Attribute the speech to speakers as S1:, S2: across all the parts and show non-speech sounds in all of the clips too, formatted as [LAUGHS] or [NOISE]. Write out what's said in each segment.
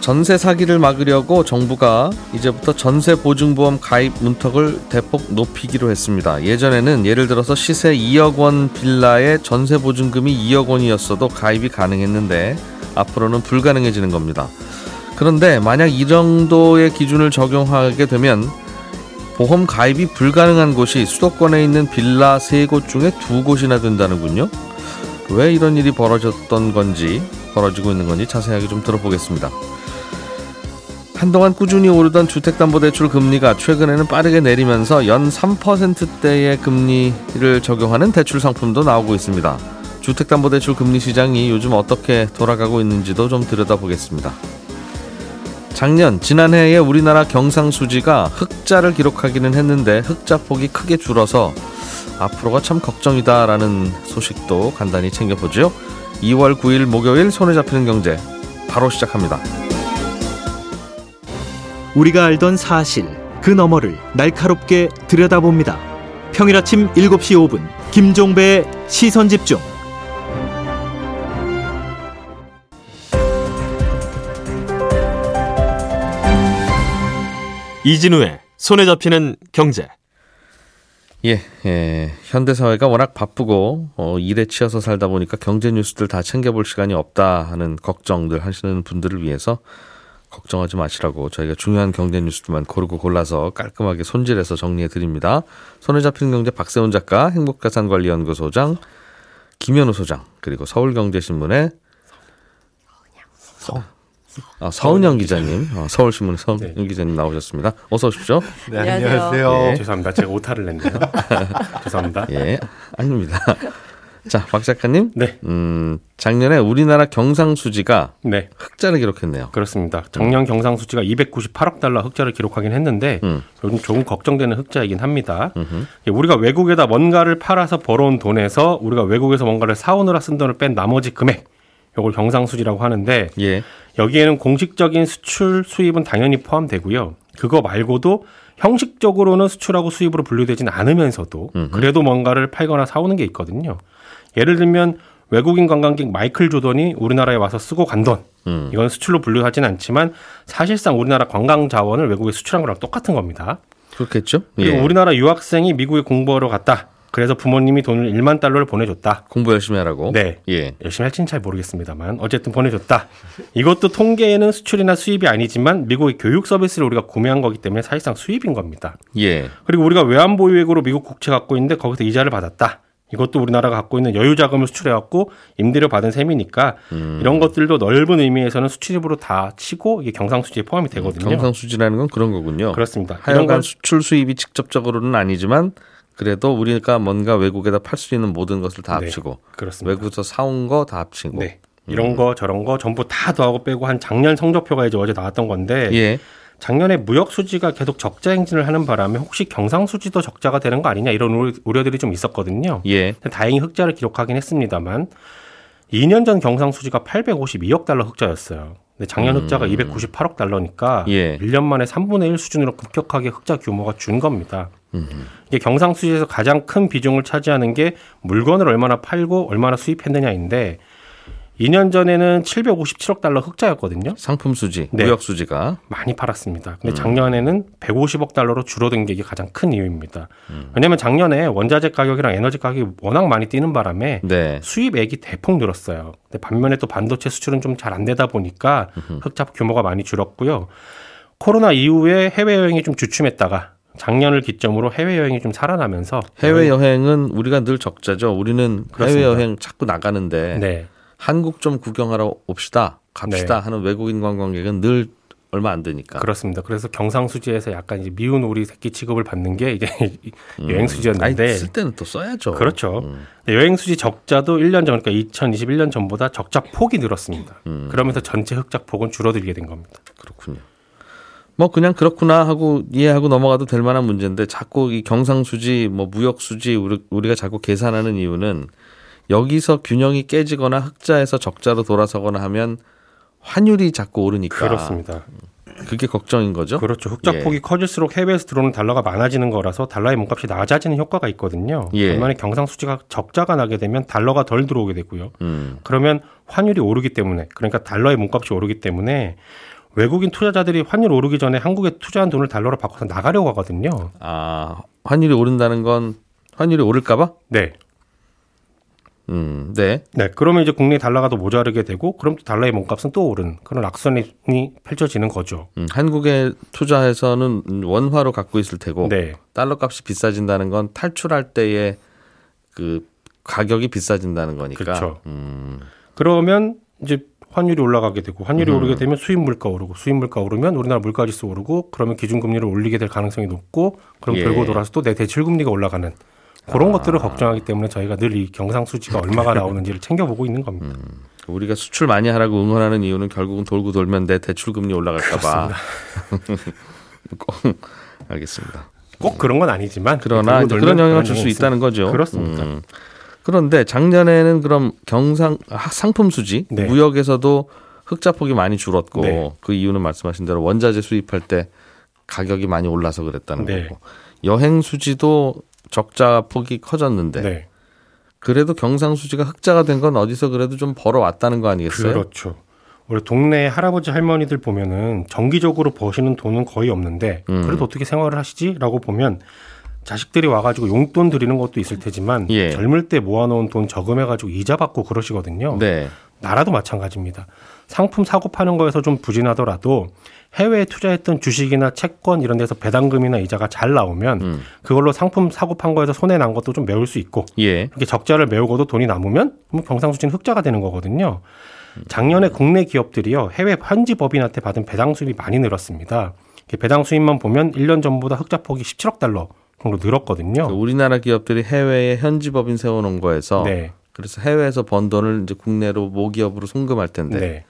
S1: 전세 사기를 막으려고 정부가 이제부터 전세 보증보험 가입 문턱을 대폭 높이기로 했습니다. 예전에는 예를 들어서 시세 2억 원 빌라의 전세 보증금이 2억 원이었어도 가입이 가능했는데 앞으로는 불가능해지는 겁니다. 그런데 만약 이 정도의 기준을 적용하게 되면 보험 가입이 불가능한 곳이 수도권에 있는 빌라 세곳 중에 두 곳이나 된다는군요. 왜 이런 일이 벌어졌던 건지 벌어지고 있는 건지 자세하게 좀 들어보겠습니다. 한동안 꾸준히 오르던 주택담보대출 금리가 최근에는 빠르게 내리면서 연 3%대의 금리를 적용하는 대출 상품도 나오고 있습니다. 주택담보대출 금리 시장이 요즘 어떻게 돌아가고 있는지도 좀 들여다보겠습니다. 작년 지난해에 우리나라 경상수지가 흑자를 기록하기는 했는데 흑자 폭이 크게 줄어서 앞으로가 참 걱정이다라는 소식도 간단히 챙겨보죠. 2월 9일 목요일 손에 잡히는 경제 바로 시작합니다.
S2: 우리가 알던 사실 그 너머를 날카롭게 들여다봅니다. 평일 아침 7시 5분 김종배의 시선 집중.
S3: 이진우의 손에 잡히는 경제.
S1: 예, 예, 현대 사회가 워낙 바쁘고 어, 일에 치여서 살다 보니까 경제 뉴스들 다 챙겨볼 시간이 없다 하는 걱정들 하시는 분들을 위해서 걱정하지 마시라고 저희가 중요한 경제 뉴스들만 고르고 골라서 깔끔하게 손질해서 정리해 드립니다. 손에 잡히는 경제 박세훈 작가, 행복자산관리연구소장, 김현우 소장, 그리고 서울경제신문의 서, 아, 서은영 기자님, 어, 서울신문 서은영 네. 기자님 나오셨습니다. 어서 오십시오.
S4: 네, 안녕하세요.
S3: 예. 죄송합니다. 제가 오타를 냈네요. [LAUGHS] 죄송합니다.
S1: 예, 아닙니다. 자, 박 작가님.
S3: 네.
S1: 음, 작년에 우리나라 경상수지가
S3: 네.
S1: 흑자를 기록했네요.
S3: 그렇습니다. 작년 경상수지가 298억 달러 흑자를 기록하긴 했는데
S1: 음.
S3: 요즘 조금 걱정되는 흑자이긴 합니다. 음흠. 우리가 외국에다 뭔가를 팔아서 벌어온 돈에서 우리가 외국에서 뭔가를 사오느라 쓴 돈을 뺀 나머지 금액 요걸 경상수지라고 하는데
S1: 예.
S3: 여기에는 공식적인 수출 수입은 당연히 포함되고요. 그거 말고도 형식적으로는 수출하고 수입으로 분류되지는 않으면서도 음흠. 그래도 뭔가를 팔거나 사오는 게 있거든요. 예를 들면 외국인 관광객 마이클 조던이 우리나라에 와서 쓰고 간 돈. 음. 이건 수출로 분류하지는 않지만 사실상 우리나라 관광 자원을 외국에 수출한 거랑 똑같은 겁니다.
S1: 그렇겠죠.
S3: 그리고
S1: 예.
S3: 우리나라 유학생이 미국에 공부하러 갔다. 그래서 부모님이 돈을 1만 달러를 보내줬다.
S1: 공부 열심히 하라고.
S3: 네.
S1: 예.
S3: 열심히 할지는 잘 모르겠습니다만 어쨌든 보내줬다. 이것도 통계에는 수출이나 수입이 아니지만 미국의 교육 서비스를 우리가 구매한 거기 때문에 사실상 수입인 겁니다.
S1: 예.
S3: 그리고 우리가 외환 보유액으로 미국 국채 갖고 있는데 거기서 이자를 받았다. 이것도 우리나라가 갖고 있는 여유 자금을 수출해갖고 임대료 받은 셈이니까 음. 이런 것들도 넓은 의미에서는 수출입으로 다 치고 이게 경상수지에 포함이 되거든요.
S1: 경상수지라는 건 그런 거군요.
S3: 그렇습니다.
S1: 하여간 수출 수입이 직접적으로는 아니지만 그래도 우리가 뭔가 외국에다 팔 수 있는 모든 것을 다 합치고
S3: 네, 그렇습니다.
S1: 외국에서 사온 거 다 합치고
S3: 네. 이런 거 저런 거 전부 다 더하고 빼고 한 작년 성적표가 이제 어제 나왔던 건데
S1: 예.
S3: 작년에 무역 수지가 계속 적자 행진을 하는 바람에 혹시 경상 수지도 적자가 되는 거 아니냐 이런 우려들이 좀 있었거든요.
S1: 예.
S3: 다행히 흑자를 기록하긴 했습니다만 2년 전 경상 수지가 852억 달러 흑자였어요. 근데 작년 흑자가 음. 298억 달러니까
S1: 예.
S3: 1년 만에 3분의 1 수준으로 급격하게 흑자 규모가 준 겁니다. 이게 경상 수지에서 가장 큰 비중을 차지하는 게 물건을 얼마나 팔고 얼마나 수입했느냐인데 2년 전에는 757억 달러 흑자였거든요.
S1: 상품 수지, 네. 무역 수지가
S3: 많이 팔았습니다. 근데 작년에는 150억 달러로 줄어든 게 가장 큰 이유입니다. 음. 왜냐하면 작년에 원자재 가격이랑 에너지 가격이 워낙 많이 뛰는 바람에
S1: 네.
S3: 수입액이 대폭 늘었어요. 근데 반면에 또 반도체 수출은 좀 잘 안 되다 보니까 흑자 규모가 많이 줄었고요. 코로나 이후에 해외 여행이 좀 주춤했다가 작년을 기점으로 해외 여행이 좀 살아나면서
S1: 해외 여행은 우리가 늘 적자죠. 우리는 해외 여행 자꾸 나가는데
S3: 네.
S1: 한국 좀 구경하러 옵시다, 갑시다
S3: 네.
S1: 하는 외국인 관광객은 늘 얼마 안 되니까.
S3: 그렇습니다. 그래서 경상수지에서 약간 이제 미운 오리 새끼 취급을 받는 게 이제 [LAUGHS] 음. 여행수지였는데
S1: 아니, 쓸 때는 또 써야죠.
S3: 그렇죠.
S1: 음.
S3: 여행수지 적자도 1년 전 그러니까 2021년 전보다 적자 폭이 늘었습니다.
S1: 음.
S3: 그러면서 전체 흑자 폭은 줄어들게 된 겁니다.
S1: 그렇군요. 뭐 그냥 그렇구나 하고 이해하고 넘어가도 될 만한 문제인데 자꾸 이 경상수지 뭐 무역수지 우리, 우리가 자꾸 계산하는 이유는 여기서 균형이 깨지거나 흑자에서 적자로 돌아서거나 하면 환율이 자꾸 오르니까
S3: 그렇습니다.
S1: 그게 걱정인 거죠.
S3: 그렇죠. 흑자 폭이
S1: 예.
S3: 커질수록 해외에서 들어오는 달러가 많아지는 거라서 달러의 몸값이 낮아지는 효과가 있거든요.
S1: 예.
S3: 반면에 경상수지가 적자가 나게 되면 달러가 덜 들어오게 되고요.
S1: 음.
S3: 그러면 환율이 오르기 때문에 그러니까 달러의 몸값이 오르기 때문에 외국인 투자자들이 환율 오르기 전에 한국에 투자한 돈을 달러로 바꿔서 나가려고 하거든요.
S1: 아 환율이 오른다는 건 환율이 오를까 봐?
S3: 네.
S1: 음, 네.
S3: 네. 그러면 이제 국내 달러가 더 모자르게 되고 그럼 또 달러의 몸값은 또 오른 그런 악순환이 펼쳐지는 거죠.
S1: 음, 한국에 투자해서는 원화로 갖고 있을 테고
S3: 네.
S1: 달러 값이 비싸진다는 건 탈출할 때의 그 가격이 비싸진다는 거니까.
S3: 그렇죠.
S1: 음,
S3: 그러면 이제 환율이 올라가게 되고 환율이 오르게 되면 수입 물가 오르고 수입 물가 오르면 우리나라 물가 지수 오르고 그러면 기준 금리를 올리게 될 가능성이 높고 그럼
S1: 예.
S3: 돌고 돌아서 또 내 대출 금리가 올라가는 그런 것들을 걱정하기 때문에 저희가 늘 이 경상 수지가 얼마가 나오는지를 챙겨보고 있는 겁니다.
S1: 우리가 수출 많이 하라고 응원하는 이유는 결국은 돌고 돌면 내 대출 금리 올라갈까봐. 꼭 [LAUGHS] 알겠습니다.
S3: 꼭 그런 건 아니지만
S1: 그러나 그런 영향을 줄 수 있다는 거죠.
S3: 그렇습니다.
S1: 음. 그런데 작년에는 그럼 경상 하- 상품 수지
S3: 네.
S1: 무역에서도 흑자 폭이 많이 줄었고
S3: 네.
S1: 그 이유는 말씀하신 대로 원자재 수입할 때 가격이 많이 올라서 그랬다는
S3: 네.
S1: 거고 여행 수지도 적자 폭이 커졌는데
S3: 네.
S1: 그래도 경상 수지가 흑자가 된 건 어디서 그래도 좀 벌어왔다는 거 아니겠어요?
S3: 그렇죠. 우리 동네 할아버지 할머니들 보면은 정기적으로 버시는 돈은 거의 없는데
S1: 음.
S3: 그래도 어떻게 생활을 하시지?라고 보면 자식들이 와가지고 용돈 드리는 것도 있을 테지만
S1: 예.
S3: 젊을 때 모아놓은 돈 저금해가지고 이자 받고 그러시거든요.
S1: 네.
S3: 나라도 마찬가지입니다. 상품 사고 파는 거에서 좀 부진하더라도 해외에 투자했던 주식이나 채권 이런 데서 배당금이나 이자가 잘 나오면
S1: 음.
S3: 그걸로 상품 사고 판 거에서 손해 난 것도 좀 메울 수 있고
S1: 예.
S3: 이렇게 적자를 메우고도 돈이 남으면 그럼 경상수지는 흑자가 되는 거거든요. 작년에 국내 기업들이요 해외 현지 법인한테 받은 배당 수입이 많이 늘었습니다. 배당 수입만 보면 1년 전보다 흑자 폭이 17억 달러 정도 늘었거든요.
S1: 그 우리나라 기업들이 해외에 현지 법인 세워놓은 거에서
S3: 네,
S1: 그래서 해외에서 번 돈을 이제 국내로 모기업으로 송금할 텐데
S3: 네,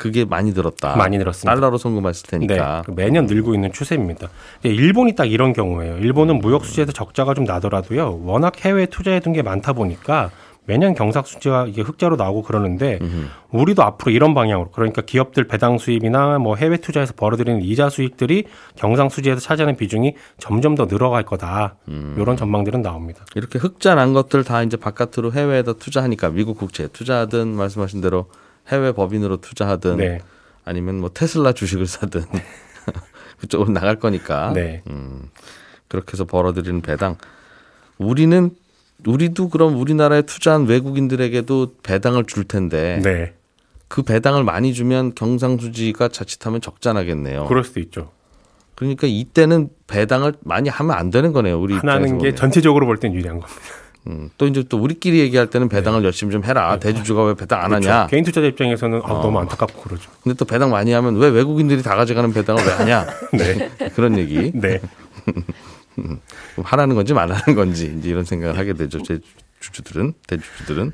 S1: 그게 많이 늘었다.
S3: 많이 늘었습니다.
S1: 달러로 송금했을
S3: 네,
S1: 테니까.
S3: 매년 늘고 있는 추세입니다. 일본이 딱 이런 경우예요. 일본은 무역 수지에서 적자가 좀 나더라도요. 워낙 해외에 투자해둔 게 많다 보니까 매년 경삭 수지가 이게 흑자로 나오고 그러는데 우리도 앞으로 이런 방향으로 그러니까 기업들 배당 수입이나 뭐 해외 투자에서 벌어들이는 이자 수익들이 경상 수지에서 차지하는 비중이 점점 더 늘어갈 거다. 이런 전망들은 나옵니다.
S1: 이렇게 흑자 난 것들 다 이제 바깥으로 해외에다 투자하니까 미국 국채 투자하든 말씀하신 대로 해외 법인으로 투자하든
S3: 네,
S1: 아니면 뭐 테슬라 주식을 사든 [LAUGHS] 그쪽으로 나갈 거니까
S3: 네,
S1: 그렇게 해서 벌어들이는 배당 우리는 우리도 그럼 우리나라에 투자한 외국인들에게도 배당을 줄 텐데
S3: 네,
S1: 그 배당을 많이 주면 경상수지가 자칫하면 적자 나겠네요.
S3: 그럴 수도 있죠.
S1: 그러니까 이때는 배당을 많이 하면 안 되는 거네요. 우리
S3: 하나는 게. 전체적으로 볼 땐 유리한 겁니다.
S1: 음, 또 이제 또 우리끼리 얘기할 때는 배당을 열심히 좀 해라. 대주주가 왜 배당 안 하냐?
S3: 네. 그렇죠. 개인 투자자 입장에서는 아,
S1: 어.
S3: 너무 안타깝고 그러죠.
S1: 근데 또 배당 많이 하면 왜 외국인들이 다 가져가는 배당을 왜 하냐? [LAUGHS]
S3: 네,
S1: 그런 얘기. [LAUGHS]
S3: 네.
S1: 좀 하라는 건지 말라는 건지 이제 이런 생각을 하게 되죠. 제 주주들은 대주주들은.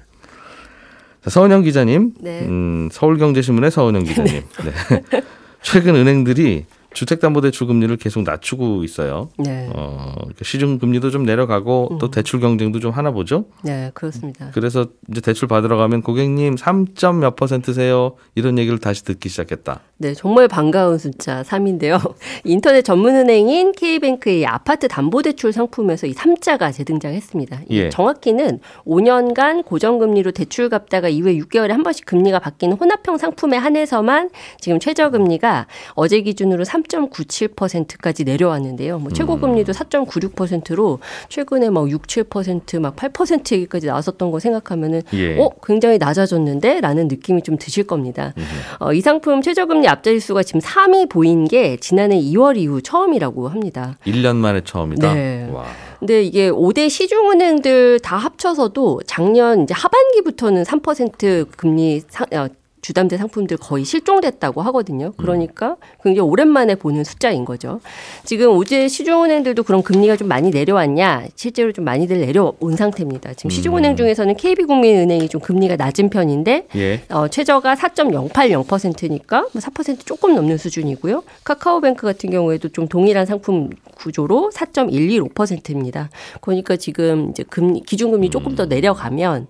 S1: 자, 서은영 기자님,
S4: 네.
S1: 음, 서울경제신문의 서은영 기자님. 네. [LAUGHS] 최근 은행들이 주택담보대출 금리를 계속 낮추고 있어요.
S4: 네.
S1: 어, 시중 금리도 좀 내려가고 또 대출 경쟁도 좀 하나 보죠.
S4: 네, 그렇습니다.
S1: 그래서 이제 대출 받으러 가면 고객님 3점 몇 퍼센트세요? 이런 얘기를 다시 듣기 시작했다.
S4: 네, 정말 반가운 숫자 3인데요. [LAUGHS] 인터넷 전문은행인 K뱅크의 아파트 담보대출 상품에서 이 3자가 재등장했습니다. 이
S1: 예.
S4: 정확히는 5년간 고정금리로 대출 갚다가 이후에 6개월에 한 번씩 금리가 바뀌는 혼합형 상품에 한해서만 지금 최저금리가 어제 기준으로 3.97%까지 내려왔는데요. 뭐 최고 금리도 4.96%로 최근에 막 6, 7%막 8% 얘기까지 나왔었던 거 생각하면은
S1: 예.
S4: 어, 굉장히 낮아졌는데? 라는 느낌이 좀 드실 겁니다. 어, 이 상품 최저금리 앞자리수가 지금 3이 보인 게 지난해 2월 이후 처음이라고 합니다.
S1: 1년 만에 처음이다.
S4: 네.
S1: 와.
S4: 근데 이게 5대 시중은행들 다 합쳐서도 작년 이제 하반기부터는 3% 금리 상, 어, 주담대 상품들 거의 실종됐다고 하거든요. 그러니까 굉장히 오랜만에 보는 숫자인 거죠. 지금 어제 시중은행들도 그런 금리가 좀 많이 내려왔냐? 실제로 좀 많이들 내려온 상태입니다. 지금 시중은행 중에서는 KB국민은행이 좀 금리가 낮은 편인데
S1: 예.
S4: 어, 최저가 4.080%니까 4% 조금 넘는 수준이고요. 카카오뱅크 같은 경우에도 좀 동일한 상품 구조로 4.115%입니다. 그러니까 지금 이제 금리 기준금리 조금 더 내려가면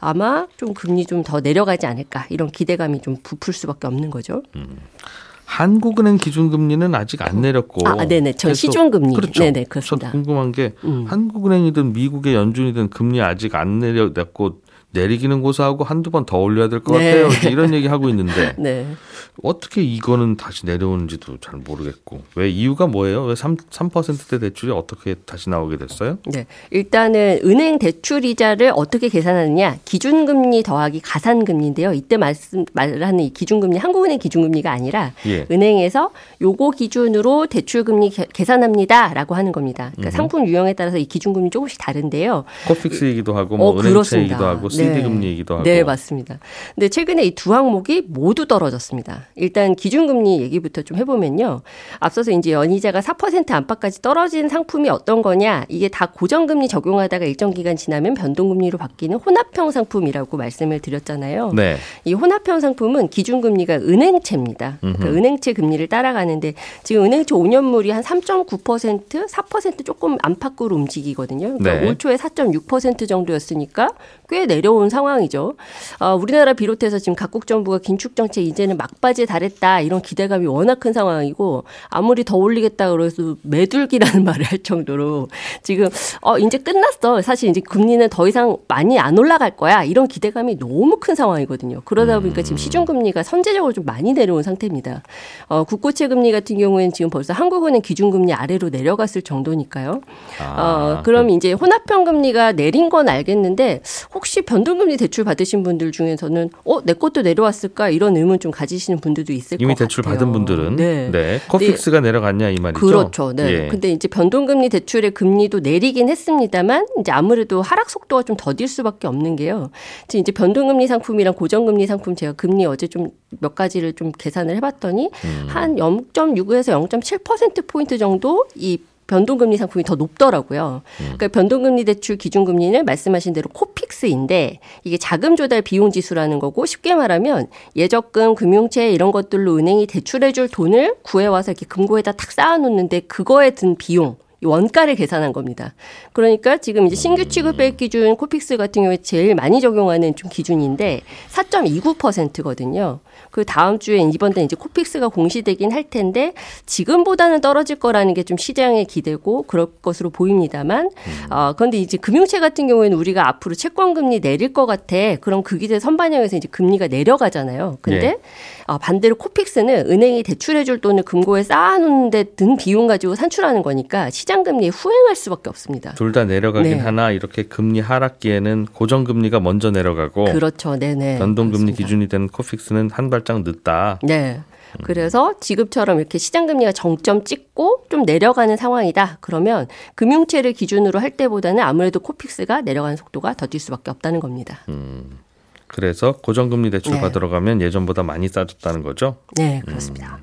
S4: 아마 좀 금리 좀 더 내려가지 않을까 이런 기대감이 좀 부풀 수밖에 없는 거죠.
S1: 한국은행 기준금리는 아직 안 내렸고.
S4: 아, 네네. 전 시중금리.
S1: 그렇죠.
S4: 네네, 그렇습니다.
S1: 저 궁금한 게
S4: 음.
S1: 한국은행이든 미국의 연준이든 금리 아직 안 내려냈고 내리기는 고사하고 한두 번 더 올려야 될것
S4: 네.
S1: 같아요. 이제 이런 얘기 하고 있는데 [LAUGHS]
S4: 네.
S1: 어떻게 이거는 다시 내려오는지도 잘 모르겠고 왜 이유가 뭐예요? 왜 3, 3%대 대출이 어떻게 다시 나오게 됐어요?
S4: 네. 일단은 은행 대출 이자를 어떻게 계산하느냐. 기준금리 더하기 가산금리인데요. 이때 말씀 말하는 이 기준금리 한국은행 기준금리가 아니라
S1: 예.
S4: 은행에서 요거 기준으로 대출금리 개- 계산합니다라고 하는 겁니다. 그러니까 상품 유형에 따라서 이 기준금리 조금씩 다른데요.
S1: 코픽스이기도 하고 뭐
S4: 어,
S1: 은행채이기도. 하고
S4: 네.
S1: CD 금리이기도 하고
S4: 네, 맞습니다. 근데 최근에 이 두 항목이 모두 떨어졌습니다. 일단 기준금리 얘기부터 좀 해보면요. 앞서서 이제 연이자가 4% 안팎까지 떨어진 상품이 어떤 거냐. 이게 다 고정금리 적용하다가 일정 기간 지나면 변동금리로 바뀌는 혼합형 상품이라고 말씀을 드렸잖아요.
S1: 네.
S4: 이 혼합형 상품은 기준금리가 은행채입니다. 그러니까 은행채 금리를 따라가는데 지금 은행채 5년물이 한 3.9% 4% 조금 안팎으로 움직이거든요. 그러니까
S1: 네.
S4: 올 초에 4.6% 정도였으니까 꽤 내려 온 상황이죠. 어, 우리나라 비롯해서 지금 각국 정부가 긴축 정책 이제는 막바지에 달했다 이런 기대감이 워낙 큰 상황이고 아무리 더 올리겠다 그래서 매둘기라는 [LAUGHS] 말을 할 정도로 지금 어 이제 끝났어. 사실 이제 금리는 더 이상 많이 안 올라갈 거야. 이런 기대감이 너무 큰 상황이거든요. 그러다 보니까 지금 시중 금리가 선제적으로 좀 많이 내려온 상태입니다. 어, 국고채 금리 같은 경우에는 지금 벌써 한국은행 기준금리 아래로 내려갔을 정도니까요.
S1: 아,
S4: 어, 그럼 이제 혼합형 금리가 내린 건 알겠는데 혹시 변동금리 대출 받으신 분들 중에서는 어, 내 것도 내려왔을까 이런 의문 좀 가지시는 분들도 있을
S1: 이미
S4: 것
S1: 대출
S4: 같아요.
S1: 받은 분들은
S4: 네.
S1: 네. 코픽스가 내려갔냐 이 말이죠.
S4: 그렇죠. 네.
S1: 예.
S4: 근데 이제 변동금리 대출의 금리도 내리긴 했습니다만 이제 아무래도 하락 속도가 좀 더딜 수밖에 없는 게요. 지금 이제 변동금리 상품이랑 고정금리 상품 제가 금리 어제 좀 몇 가지를 좀 계산을 해봤더니
S1: 음.
S4: 한 0.65에서 0.7% 포인트 정도 이 변동금리 상품이 더 높더라고요. 그러니까 변동금리 대출 기준금리는 말씀하신 대로 코픽스인데 이게 자금 조달 비용 지수라는 거고 쉽게 말하면 예적금, 금융채 이런 것들로 은행이 대출해줄 돈을 구해와서 이렇게 금고에다 탁 쌓아놓는데 그거에 든 비용. 이 원가를 계산한 겁니다. 그러니까 지금 이제 신규 취급액 기준 코픽스 같은 경우에 제일 많이 적용하는 좀 기준인데 4.29%거든요. 그 다음 주에 이번 달 이제 코픽스가 공시되긴 할 텐데 지금보다는 떨어질 거라는 게 좀 시장의 기대고 그럴 것으로 보입니다만 어 그런데 이제 금융채 같은 경우에는 우리가 앞으로 채권 금리 내릴 것 같아. 그럼 그 기대 선반영해서 이제 금리가 내려가잖아요. 근데
S1: 예.
S4: 어, 반대로 코픽스는 은행이 대출해줄 돈을 금고에 쌓아놓는데 든 비용 가지고 산출하는 거니까 시장 금리에 후행할 수밖에 없습니다.
S1: 둘 다 내려가긴
S4: 네.
S1: 하나 이렇게 금리 하락기에는 고정 금리가 먼저 내려가고
S4: 그렇죠, 네네.
S1: 변동금리
S4: 그렇습니다.
S1: 기준이 된 코픽스는 한발 짝 늦다.
S4: 네. 그래서 지금처럼 이렇게 시장 금리가 정점 찍고 좀 내려가는 상황이다. 그러면 금융채를 기준으로 할 때보다는 아무래도 코픽스가 내려가는 속도가 더딜 수밖에 없다는 겁니다.
S1: 그래서 고정금리 대출
S4: 네.
S1: 받으러 가면 예전보다 많이 싸졌다는 거죠.
S4: 네, 그렇습니다.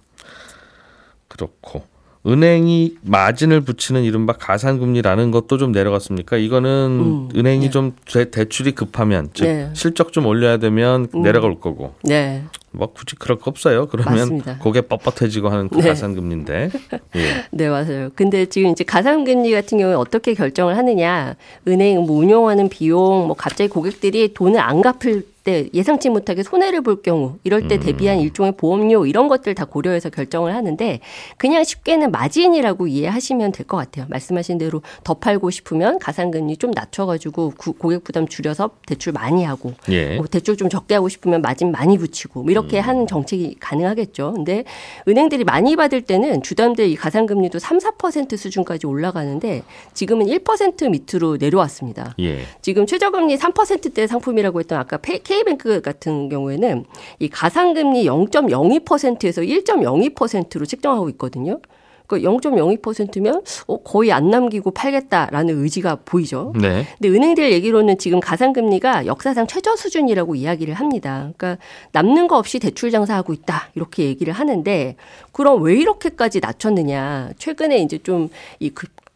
S1: 그렇고 은행이 마진을 붙이는 이른바 가산금리라는 것도 좀 내려갔습니까? 이거는 은행이 좀 대- 대출이 급하면 즉
S4: 네.
S1: 실적 좀 올려야 되면 내려갈 거고
S4: 네.
S1: 뭐 굳이 그럴 거 없어요. 그러면
S4: 맞습니다.
S1: 고개 뻣뻣해지고 하는 그
S4: 네.
S1: 가산금리인데 [LAUGHS] 예.
S4: 네, 맞아요. 근데 지금 이제 가상금리 같은 경우에 어떻게 결정을 하느냐. 은행 뭐 운용하는 비용, 뭐 갑자기 고객들이 돈을 안 갚을 때 예상치 못하게 손해를 볼 경우 이럴 때 대비한 일종의 보험료 이런 것들 다 고려해서 결정을 하는데 그냥 쉽게는 마진이라고 이해하시면 될 것 같아요. 말씀하신 대로 더 팔고 싶으면 가상금리 좀 낮춰가지고 구- 고객 부담 줄여서 대출 많이 하고
S1: 예.
S4: 뭐 대출 좀 적게 하고 싶으면 마진 많이 붙이고 뭐 이렇게 하는 정책이 가능하겠죠. 근데 은행들이 많이 받을 때는 주담대 이 가상금리도 3, 4% 수준까지 올라가는데 지금은 1% 밑으로 내려왔습니다.
S1: 예.
S4: 지금 최저금리 3%대 상품이라고 했던 아까 페- K뱅크 같은 경우에는 이 가상금리 0.02%에서 1.02%로 책정하고 있거든요. 그 0.02%면 어, 거의 안 남기고 팔겠다라는 의지가 보이죠.
S1: 네.
S4: 근데 은행들 얘기로는 지금 가상금리가 역사상 최저 수준이라고 이야기를 합니다. 그러니까 남는 거 없이 대출 장사하고 있다 이렇게 얘기를 하는데 그럼 왜 이렇게까지 낮췄느냐? 최근에 이제 좀 이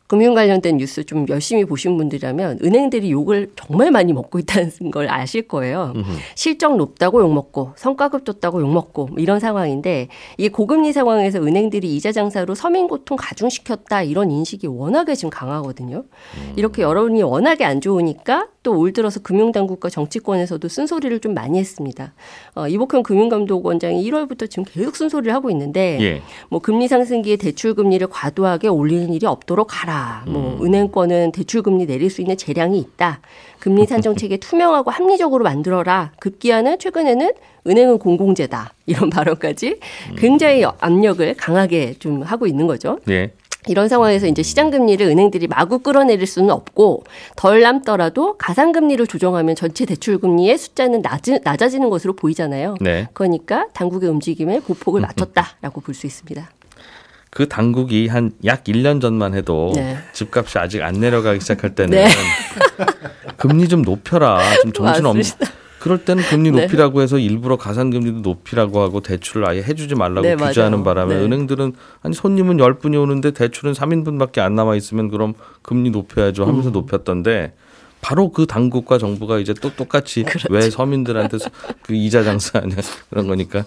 S4: 금융 관련된 뉴스 좀 열심히 보신 분들이라면 은행들이 욕을 정말 많이 먹고 있다는 걸 아실 거예요. 실적 높다고 욕 먹고 성과급 줬다고 욕 먹고 뭐 이런 상황인데 이게 고금리 상황에서 은행들이 이자 장사로 서민 고통 가중시켰다 이런 인식이 워낙에 지금 강하거든요. 이렇게 여론이 워낙에 안 좋으니까 또 올 들어서 금융당국과 정치권에서도 쓴소리를 좀 많이 했습니다. 어, 이복현 금융감독원장이 1월부터 지금 계속 쓴소리를 하고 있는데
S1: 예.
S4: 뭐 금리 상승기에 대출 금리를 과도하게 올리는 일이 없도록 하라. 뭐
S1: 음.
S4: 은행권은 대출 금리 내릴 수 있는 재량이 있다. 금리 산정 체계 [LAUGHS] 투명하고 합리적으로 만들어라. 급기야는 최근에는 은행은 공공재다. 이런 [LAUGHS] 발언까지
S1: 음.
S4: 굉장히 압력을 강하게 좀 하고 있는 거죠.
S1: 예.
S4: 이런 상황에서 이제 시장 금리를 은행들이 마구 끌어내릴 수는 없고 덜 남더라도 가상 금리를 조정하면 전체 대출 금리의 숫자는 낮은, 낮아지는 것으로 보이잖아요.
S1: 네.
S4: 그러니까 당국의 움직임에 보폭을 맞췄다라고 볼 수 있습니다.
S1: 그 당국이 한 약 1년 전만 해도
S4: 네.
S1: 집값이 아직 안 내려가기 시작할 때는
S4: 네. [LAUGHS]
S1: 금리 좀 높여라. 좀 정신 없는.
S4: 맞습니다.
S1: 그럴 때는 금리
S4: 네.
S1: 높이라고 해서 일부러 가산금리도 높이라고 하고 대출을 아예 해주지 말라고
S4: 네,
S1: 규제하는
S4: 맞아요.
S1: 바람에
S4: 네.
S1: 은행들은 아니 손님은 10분이 오는데 대출은 3인분밖에 안 남아 있으면 그럼 금리 높여야죠
S4: 음.
S1: 하면서 높였던데 바로 그 당국과 정부가 이제 또 똑같이 [LAUGHS]
S4: 그렇죠.
S1: 왜 서민들한테 그 이자 장사하냐 [LAUGHS] 그런 거니까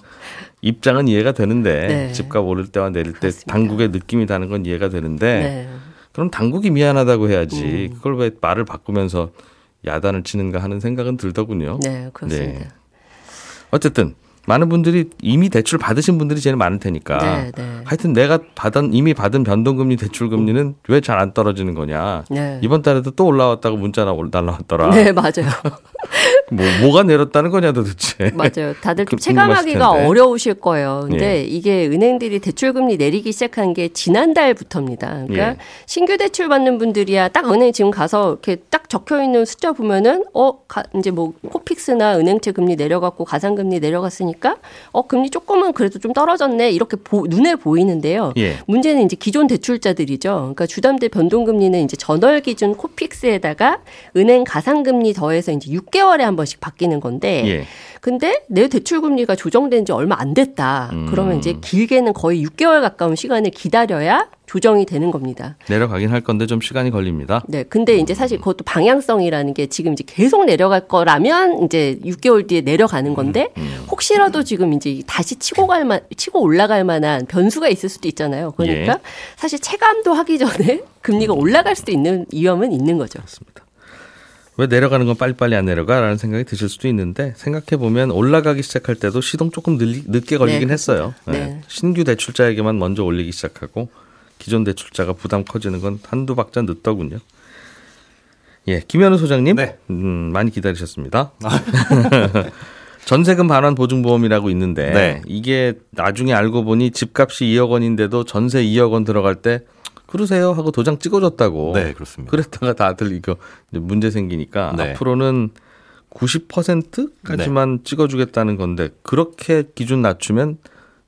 S1: 입장은 이해가 되는데
S4: 네.
S1: 집값 오를 때와 내릴 때
S4: 그렇습니다.
S1: 당국의 느낌이 다는 건 이해가 되는데
S4: 네.
S1: 그럼 당국이 미안하다고 해야지
S4: 음.
S1: 그걸 왜 말을 바꾸면서 야단을 치는가 하는 생각은 들더군요.
S4: 네, 그렇습니다.
S1: 네. 어쨌든 많은 분들이 이미 대출 받으신 분들이 제일 많을 테니까
S4: 네, 네.
S1: 하여튼 내가 받은 이미 받은 변동금리 대출금리는 왜 잘 안 떨어지는 거냐
S4: 네.
S1: 이번 달에도 또 올라왔다고 문자나 올- 날라왔더라
S4: 네, 맞아요. [LAUGHS]
S1: 뭐 뭐가 내렸다는 거냐 도대체 [LAUGHS]
S4: 맞아요. 다들
S1: 좀그
S4: 체감하기가. 어려우실 거예요. 근데
S1: 예.
S4: 이게 은행들이 대출금리 내리기 시작한 게 지난달부터입니다. 그러니까
S1: 예.
S4: 신규 대출 받는 분들이야 딱 은행 지금 가서 이렇게 딱 적혀 있는 숫자 보면은 어 가, 이제 뭐 코픽스나 은행채 금리 내려갔고 가상금리 내려갔으니까 어 금리 조금은 그래도 좀 떨어졌네 이렇게 보- 눈에 보이는데요.
S1: 예.
S4: 문제는 이제 기존 대출자들이죠. 그러니까 주담대 변동금리는 이제 전월 기준 코픽스에다가 은행 가상금리 더해서 이제 6개월에 한번 씩 바뀌는 건데
S1: 예.
S4: 근데 내 대출 금리가 조정된 지 얼마 안 됐다.
S1: 음.
S4: 그러면 이제 길게는 거의 6개월 가까운 시간을 기다려야 조정이 되는 겁니다.
S1: 내려가긴 할 건데 좀 시간이 걸립니다.
S4: 네. 근데 이제 사실 그것도 방향성이라는 게 지금 이제 계속 내려갈 거라면 이제 6개월 뒤에 내려가는 건데
S1: 음,
S4: 혹시라도 지금 이제 다시 치고 갈 만, 치고 올라갈 만한 변수가 있을 수도 있잖아요. 그러니까
S1: 예.
S4: 사실 체감도 하기 전에 [LAUGHS] 금리가 올라갈 수도 있는 위험은 있는 거죠.
S1: 왜 내려가는 건 빨리빨리 안 내려가라는 생각이 드실 수도 있는데 생각해 보면 올라가기 시작할 때도 시동 조금 늘리, 늦게 걸리긴
S4: 네,
S1: 했어요. 네.
S4: 네.
S1: 신규 대출자에게만 먼저 올리기 시작하고 기존 대출자가 부담 커지는 건 한두 박자 늦더군요. 예, 김현우 소장님,
S5: 네.
S1: 음, 많이 기다리셨습니다. [LAUGHS] 전세금 반환 보증보험이라고 있는데
S5: 네.
S1: 이게 나중에 알고 보니 집값이 2억 원인데도 전세 2억 원 들어갈 때 그러세요 하고 도장 찍어줬다고.
S5: 네, 그렇습니다.
S1: 그랬다가 다들 이거 문제 생기니까
S5: 네.
S1: 앞으로는 90%까지만 찍어주겠다는 건데 그렇게 기준 낮추면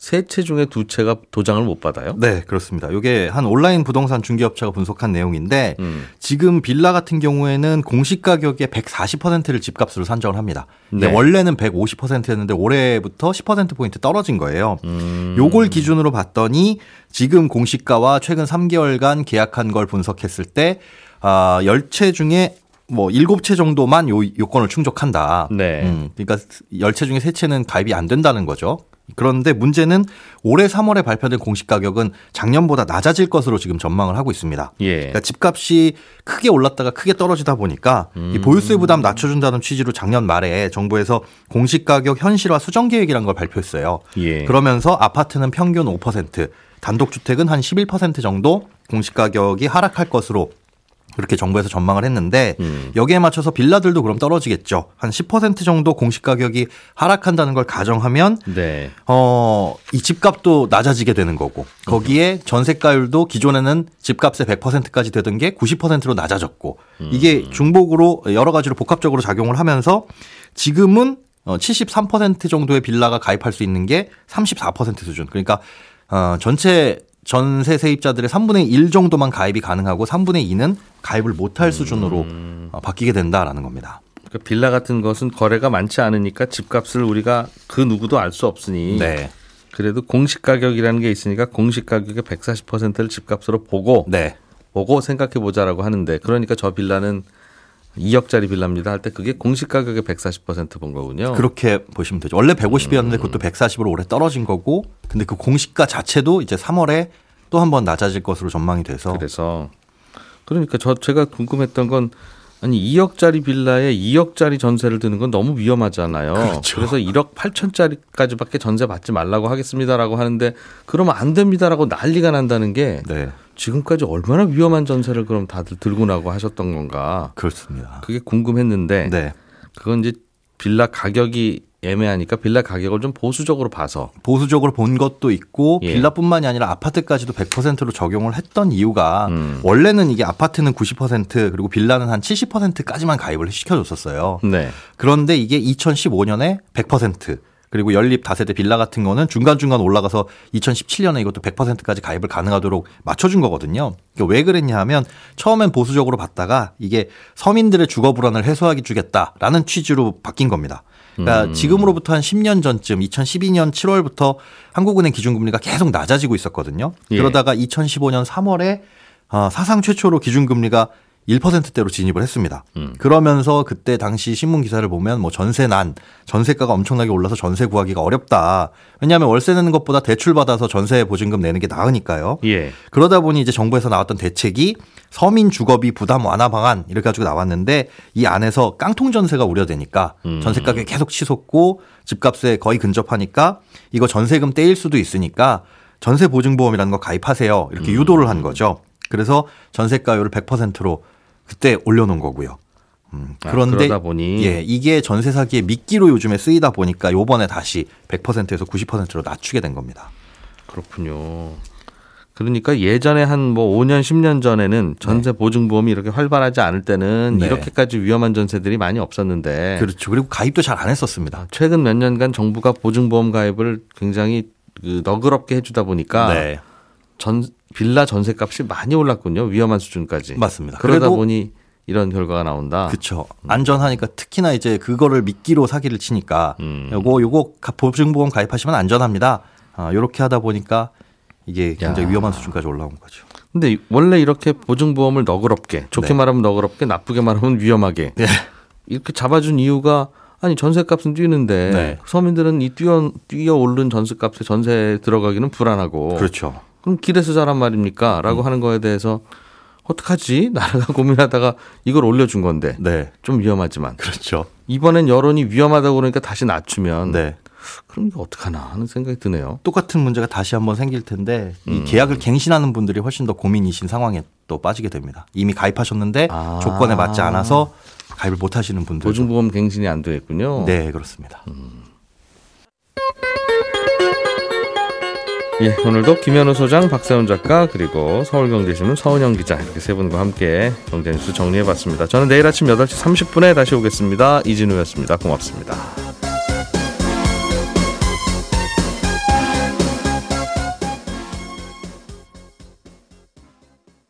S1: 세 채 중에 두 채가 도장을 못 받아요.
S5: 네, 그렇습니다. 이게 한 온라인 부동산 중개업체가 분석한 내용인데
S1: 음.
S5: 지금 빌라 같은 경우에는 공시 가격의 140%를 집값으로 산정을 합니다.
S1: 네.
S5: 원래는 150%였는데 올해부터 10% 포인트 떨어진 거예요.
S1: 음.
S5: 요걸 기준으로 봤더니 지금 공시가와 최근 3개월간 계약한 걸 분석했을 때 아, 10채 중에 뭐 7채 정도만 요 요건을 충족한다.
S1: 네.
S5: 음, 그러니까 10채 중에 3채는 가입이 안 된다는 거죠. 그런데 문제는 올해 3월에 발표된 공시 가격은 작년보다 낮아질 것으로 지금 전망을 하고 있습니다.
S1: 예.
S5: 그러니까 집값이 크게 올랐다가 크게 떨어지다 보니까 이 보유세 부담 낮춰준다는 취지로 작년 말에 정부에서 공시 가격 현실화 수정 계획이라는 걸 발표했어요.
S1: 예.
S5: 그러면서 아파트는 평균 5%, 단독주택은 한 11% 정도 공시 가격이 하락할 것으로 그렇게 정부에서 전망을 했는데
S1: 음.
S5: 여기에 맞춰서 빌라들도 그럼 떨어지겠죠. 한 10% 정도 공시 가격이 하락한다는 걸 가정하면
S1: 네.
S5: 어, 이 집값도 낮아지게 되는 거고 거기에 전세가율도 기존에는 집값의 100%까지 되던 게 90%로 낮아졌고 이게 중복으로 여러 가지로 복합적으로 작용을 하면서 지금은 어, 73% 정도의 빌라가 가입할 수 있는 게 34% 수준. 그러니까 어, 전체 전세 세입자들의 3분의 1 정도만 가입이 가능하고 3분의 2는 가입을 못할 수준으로 어, 바뀌게 된다라는 겁니다.
S1: 그러니까 빌라 같은 것은 거래가 많지 않으니까 집값을 우리가 그 누구도 알 수 없으니
S5: 네.
S1: 그래도 공시 가격이라는 게 있으니까 공시 가격의 140%를 집값으로 보고
S5: 네.
S1: 보고 생각해 보자라고 하는데 그러니까 저 빌라는 2억짜리 빌라입니다 할 때 그게 공시 가격의 140%본 거군요.
S5: 그렇게 보시면 되죠. 원래 150이었는데 그것도 140으로 올해 떨어진 거고 근데 그 공시가 자체도 이제 3월에 또 한 번 낮아질 것으로 전망이 돼서
S1: 그래서 그러니까 저 제가 궁금했던 건 아니 2억짜리 빌라에 2억짜리 전세를 드는 건 너무 위험하잖아요.
S5: 그렇죠.
S1: 래서 1억 8천짜리까지밖에 전세 받지 말라고 하겠습니다라고 하는데 그러면 안 됩니다라고 난리가 난다는 게
S5: 네.
S1: 지금까지 얼마나 위험한 전세를 그럼 다들 들고 나고 하셨던 건가?
S5: 그렇습니다.
S1: 그게 궁금했는데
S5: 네.
S1: 그건 이제 빌라 가격이 애매하니까 빌라 가격을 좀 보수적으로 봐서
S5: 보수적으로 본 것도 있고
S1: 예.
S5: 빌라뿐만이 아니라 아파트까지도 100%로 적용을 했던 이유가
S1: 음.
S5: 원래는 이게 아파트는 90% 그리고 빌라는 한 70%까지만 가입을 시켜줬었어요.
S1: 네.
S5: 그런데 이게 2015년에 100% 그리고 연립 다세대 빌라 같은 거는 중간중간 올라가서 2017년에 이것도 100%까지 가입을 가능하도록 맞춰준 거거든요. 그러니까 왜 그랬냐 하면 처음엔 보수적으로 봤다가 이게 서민들의 주거 불안을 해소하기 주겠다라는 취지로 바뀐 겁니다. 그러니까
S1: 음.
S5: 지금으로부터 한 10년 전쯤 2012년 7월부터 한국은행 기준금리가 계속 낮아지고 있었거든요.
S1: 예.
S5: 그러다가 2015년 3월에 어, 사상 최초로 기준금리가 1%대로 진입을 했습니다.
S1: 음.
S5: 그러면서 그때 당시 신문 기사를 보면 뭐 전세 난, 전세가가 엄청나게 올라서 전세 구하기가 어렵다. 왜냐하면 월세 내는 것보다 대출 받아서 전세 보증금 내는 게 나으니까요.
S1: 예.
S5: 그러다 보니 이제 정부에서 나왔던 대책이 서민 주거비 부담 완화 방안 이렇게 가지고 나왔는데 이 안에서 깡통 전세가 우려되니까
S1: 음.
S5: 전세 가격이 계속 치솟고 집값에 거의 근접하니까 이거 전세금 떼일 수도 있으니까 전세 보증보험이라는 거 가입하세요. 이렇게
S1: 음.
S5: 유도를 한 거죠. 그래서 전세가율을 100%로 그때 올려놓은 거고요. 음,
S1: 아,
S5: 그런데
S1: 보니
S5: 예, 이게 전세 사기의 미끼로 요즘에 쓰이다 보니까 요번에 다시 100%에서 90%로 낮추게 된 겁니다.
S1: 그렇군요. 그러니까 예전에 한 뭐 5년, 10년 전에는 전세 보증보험이 이렇게 활발하지 않을 때는
S5: 네.
S1: 이렇게까지 위험한 전세들이 많이 없었는데
S5: 그렇죠. 그리고 가입도 잘 안 했었습니다.
S1: 최근 몇 년간 정부가 보증보험 가입을 굉장히 그 너그럽게 해주다 보니까
S5: 네.
S1: 전 빌라 전세값이 많이 올랐군요. 위험한 수준까지.
S5: 맞습니다.
S1: 그러다 보니 이런 결과가 나온다.
S5: 그렇죠. 안전하니까 특히나 이제 그거를 미끼로 사기를 치니까
S1: 음.
S5: 요거 요거 가- 보증보험 가입하시면 안전합니다. 아, 요렇게 하다 보니까 이게 굉장히
S1: 야.
S5: 위험한 수준까지 올라온 거죠.
S1: 근데 원래 이렇게 보증보험을 너그럽게 좋게
S5: 네.
S1: 말하면 너그럽게 나쁘게 말하면 위험하게
S5: 네.
S1: 이렇게 잡아준 이유가 아니 전세값은 뛰는데
S5: 네.
S1: 서민들은 이 뛰어 뛰어 오른 전세값에 전세 들어가기는 불안하고
S5: 그렇죠.
S1: 그럼 길에서 자란 말입니까?라고
S5: 음.
S1: 하는 거에 대해서 어떡하지? [LAUGHS] 나라가 고민하다가 이걸 올려준 건데
S5: 네.
S1: 좀 위험하지만
S5: 그렇죠.
S1: 이번엔 여론이 위험하다고 그러니까 다시 낮추면
S5: 네.
S1: 그럼 이거 어떡하나 하는 생각이 드네요.
S5: 똑같은 문제가 다시 한번 생길 텐데 이
S1: 음.
S5: 계약을 갱신하는 분들이 훨씬 더 고민이신 상황에 또 빠지게 됩니다. 이미 가입하셨는데
S1: 아.
S5: 조건에 맞지 않아서 가입을 못 하시는 분들.
S1: 보증보험 갱신이 안 되겠군요.
S5: 네, 그렇습니다.
S1: 예, 오늘도 김현우 소장, 박세훈 작가 그리고 서울경제신문 서은영 기자 이렇게 세 분과 함께 경제 뉴스 정리해봤습니다. 저는 내일 아침 8시 30분에 다시 오겠습니다. 이진우였습니다. 고맙습니다.